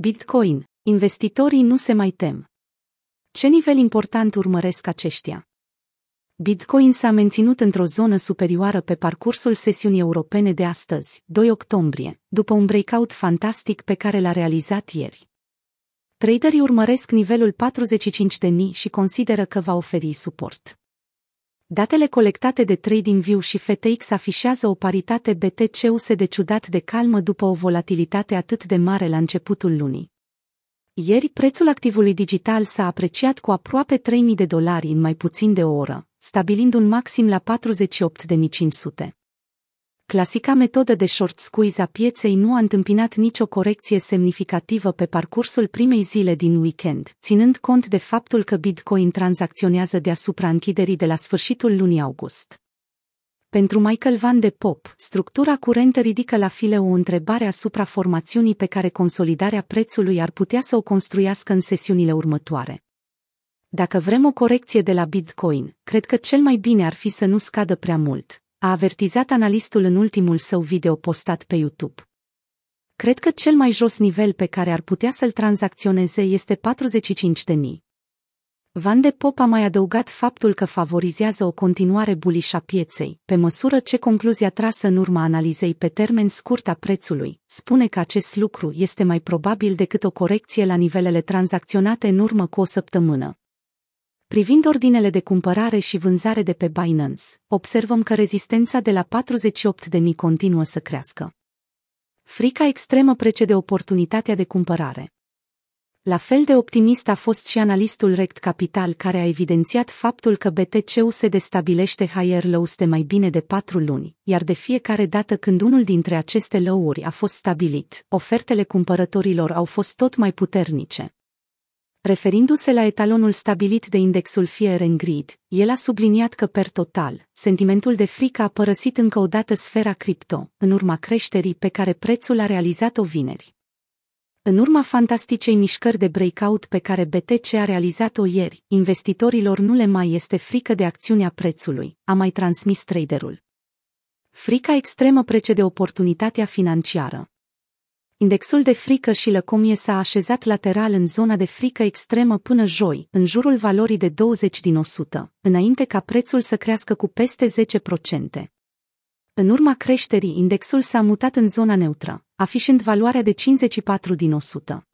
Bitcoin. Investitorii nu se mai tem. Ce nivel important urmăresc aceștia? Bitcoin s-a menținut într-o zonă superioară pe parcursul sesiunii europene de astăzi, 2 octombrie, după un breakout fantastic pe care l-a realizat ieri. Traderii urmăresc nivelul 45.000 și consideră că va oferi suport. Datele colectate de TradingView și FTX afișează o paritate BTC-USD ciudat de calmă după o volatilitate atât de mare la începutul lunii. Ieri, prețul activului digital s-a apreciat cu aproape 3.000 de dolari în mai puțin de o oră, stabilind un maxim la 48.500. Clasica metodă de short squeeze a pieței nu a întâmpinat nicio corecție semnificativă pe parcursul primei zile din weekend, ținând cont de faptul că Bitcoin tranzacționează deasupra închiderii de la sfârșitul lunii august. Pentru Michael Van de Pop, structura curentă ridică la file o întrebare asupra formațiunii pe care consolidarea prețului ar putea să o construiască în sesiunile următoare. Dacă vrem o corecție de la Bitcoin, cred că cel mai bine ar fi să nu scadă prea mult, a avertizat analistul în ultimul său video postat pe YouTube. Cred că cel mai jos nivel pe care ar putea să-l tranzacționeze este 45.000. Van de Pop a mai adăugat faptul că favorizează o continuare bullish a pieței, pe măsură ce concluzia trasă în urma analizei pe termen scurt a prețului spune că acest lucru este mai probabil decât o corecție la nivelele tranzacționate în urmă cu o săptămână. Privind ordinele de cumpărare și vânzare de pe Binance, observăm că rezistența de la 48.000 continuă să crească. Frica extremă precede oportunitatea de cumpărare. La fel de optimist a fost și analistul Rect Capital care a evidențiat faptul că BTC se destabilește higher lows de mai bine de patru luni, iar de fiecare dată când unul dintre aceste low-uri a fost stabilit, ofertele cumpărătorilor au fost tot mai puternice. Referindu-se la etalonul stabilit de indexul Fear and Greed, el a subliniat că per total, sentimentul de frică a părăsit încă o dată sfera cripto, în urma creșterii pe care prețul a realizat-o vineri. În urma fantasticei mișcări de breakout pe care BTC a realizat-o ieri, investitorilor nu le mai este frică de acțiunea prețului, a mai transmis traderul. Frica extremă precede oportunitatea financiară. Indexul de frică și lăcomie s-a așezat lateral în zona de frică extremă până joi, în jurul valorii de 20 din 100, înainte ca prețul să crească cu peste 10%. În urma creșterii, indexul s-a mutat în zona neutră, afișând valoarea de 54 din 100.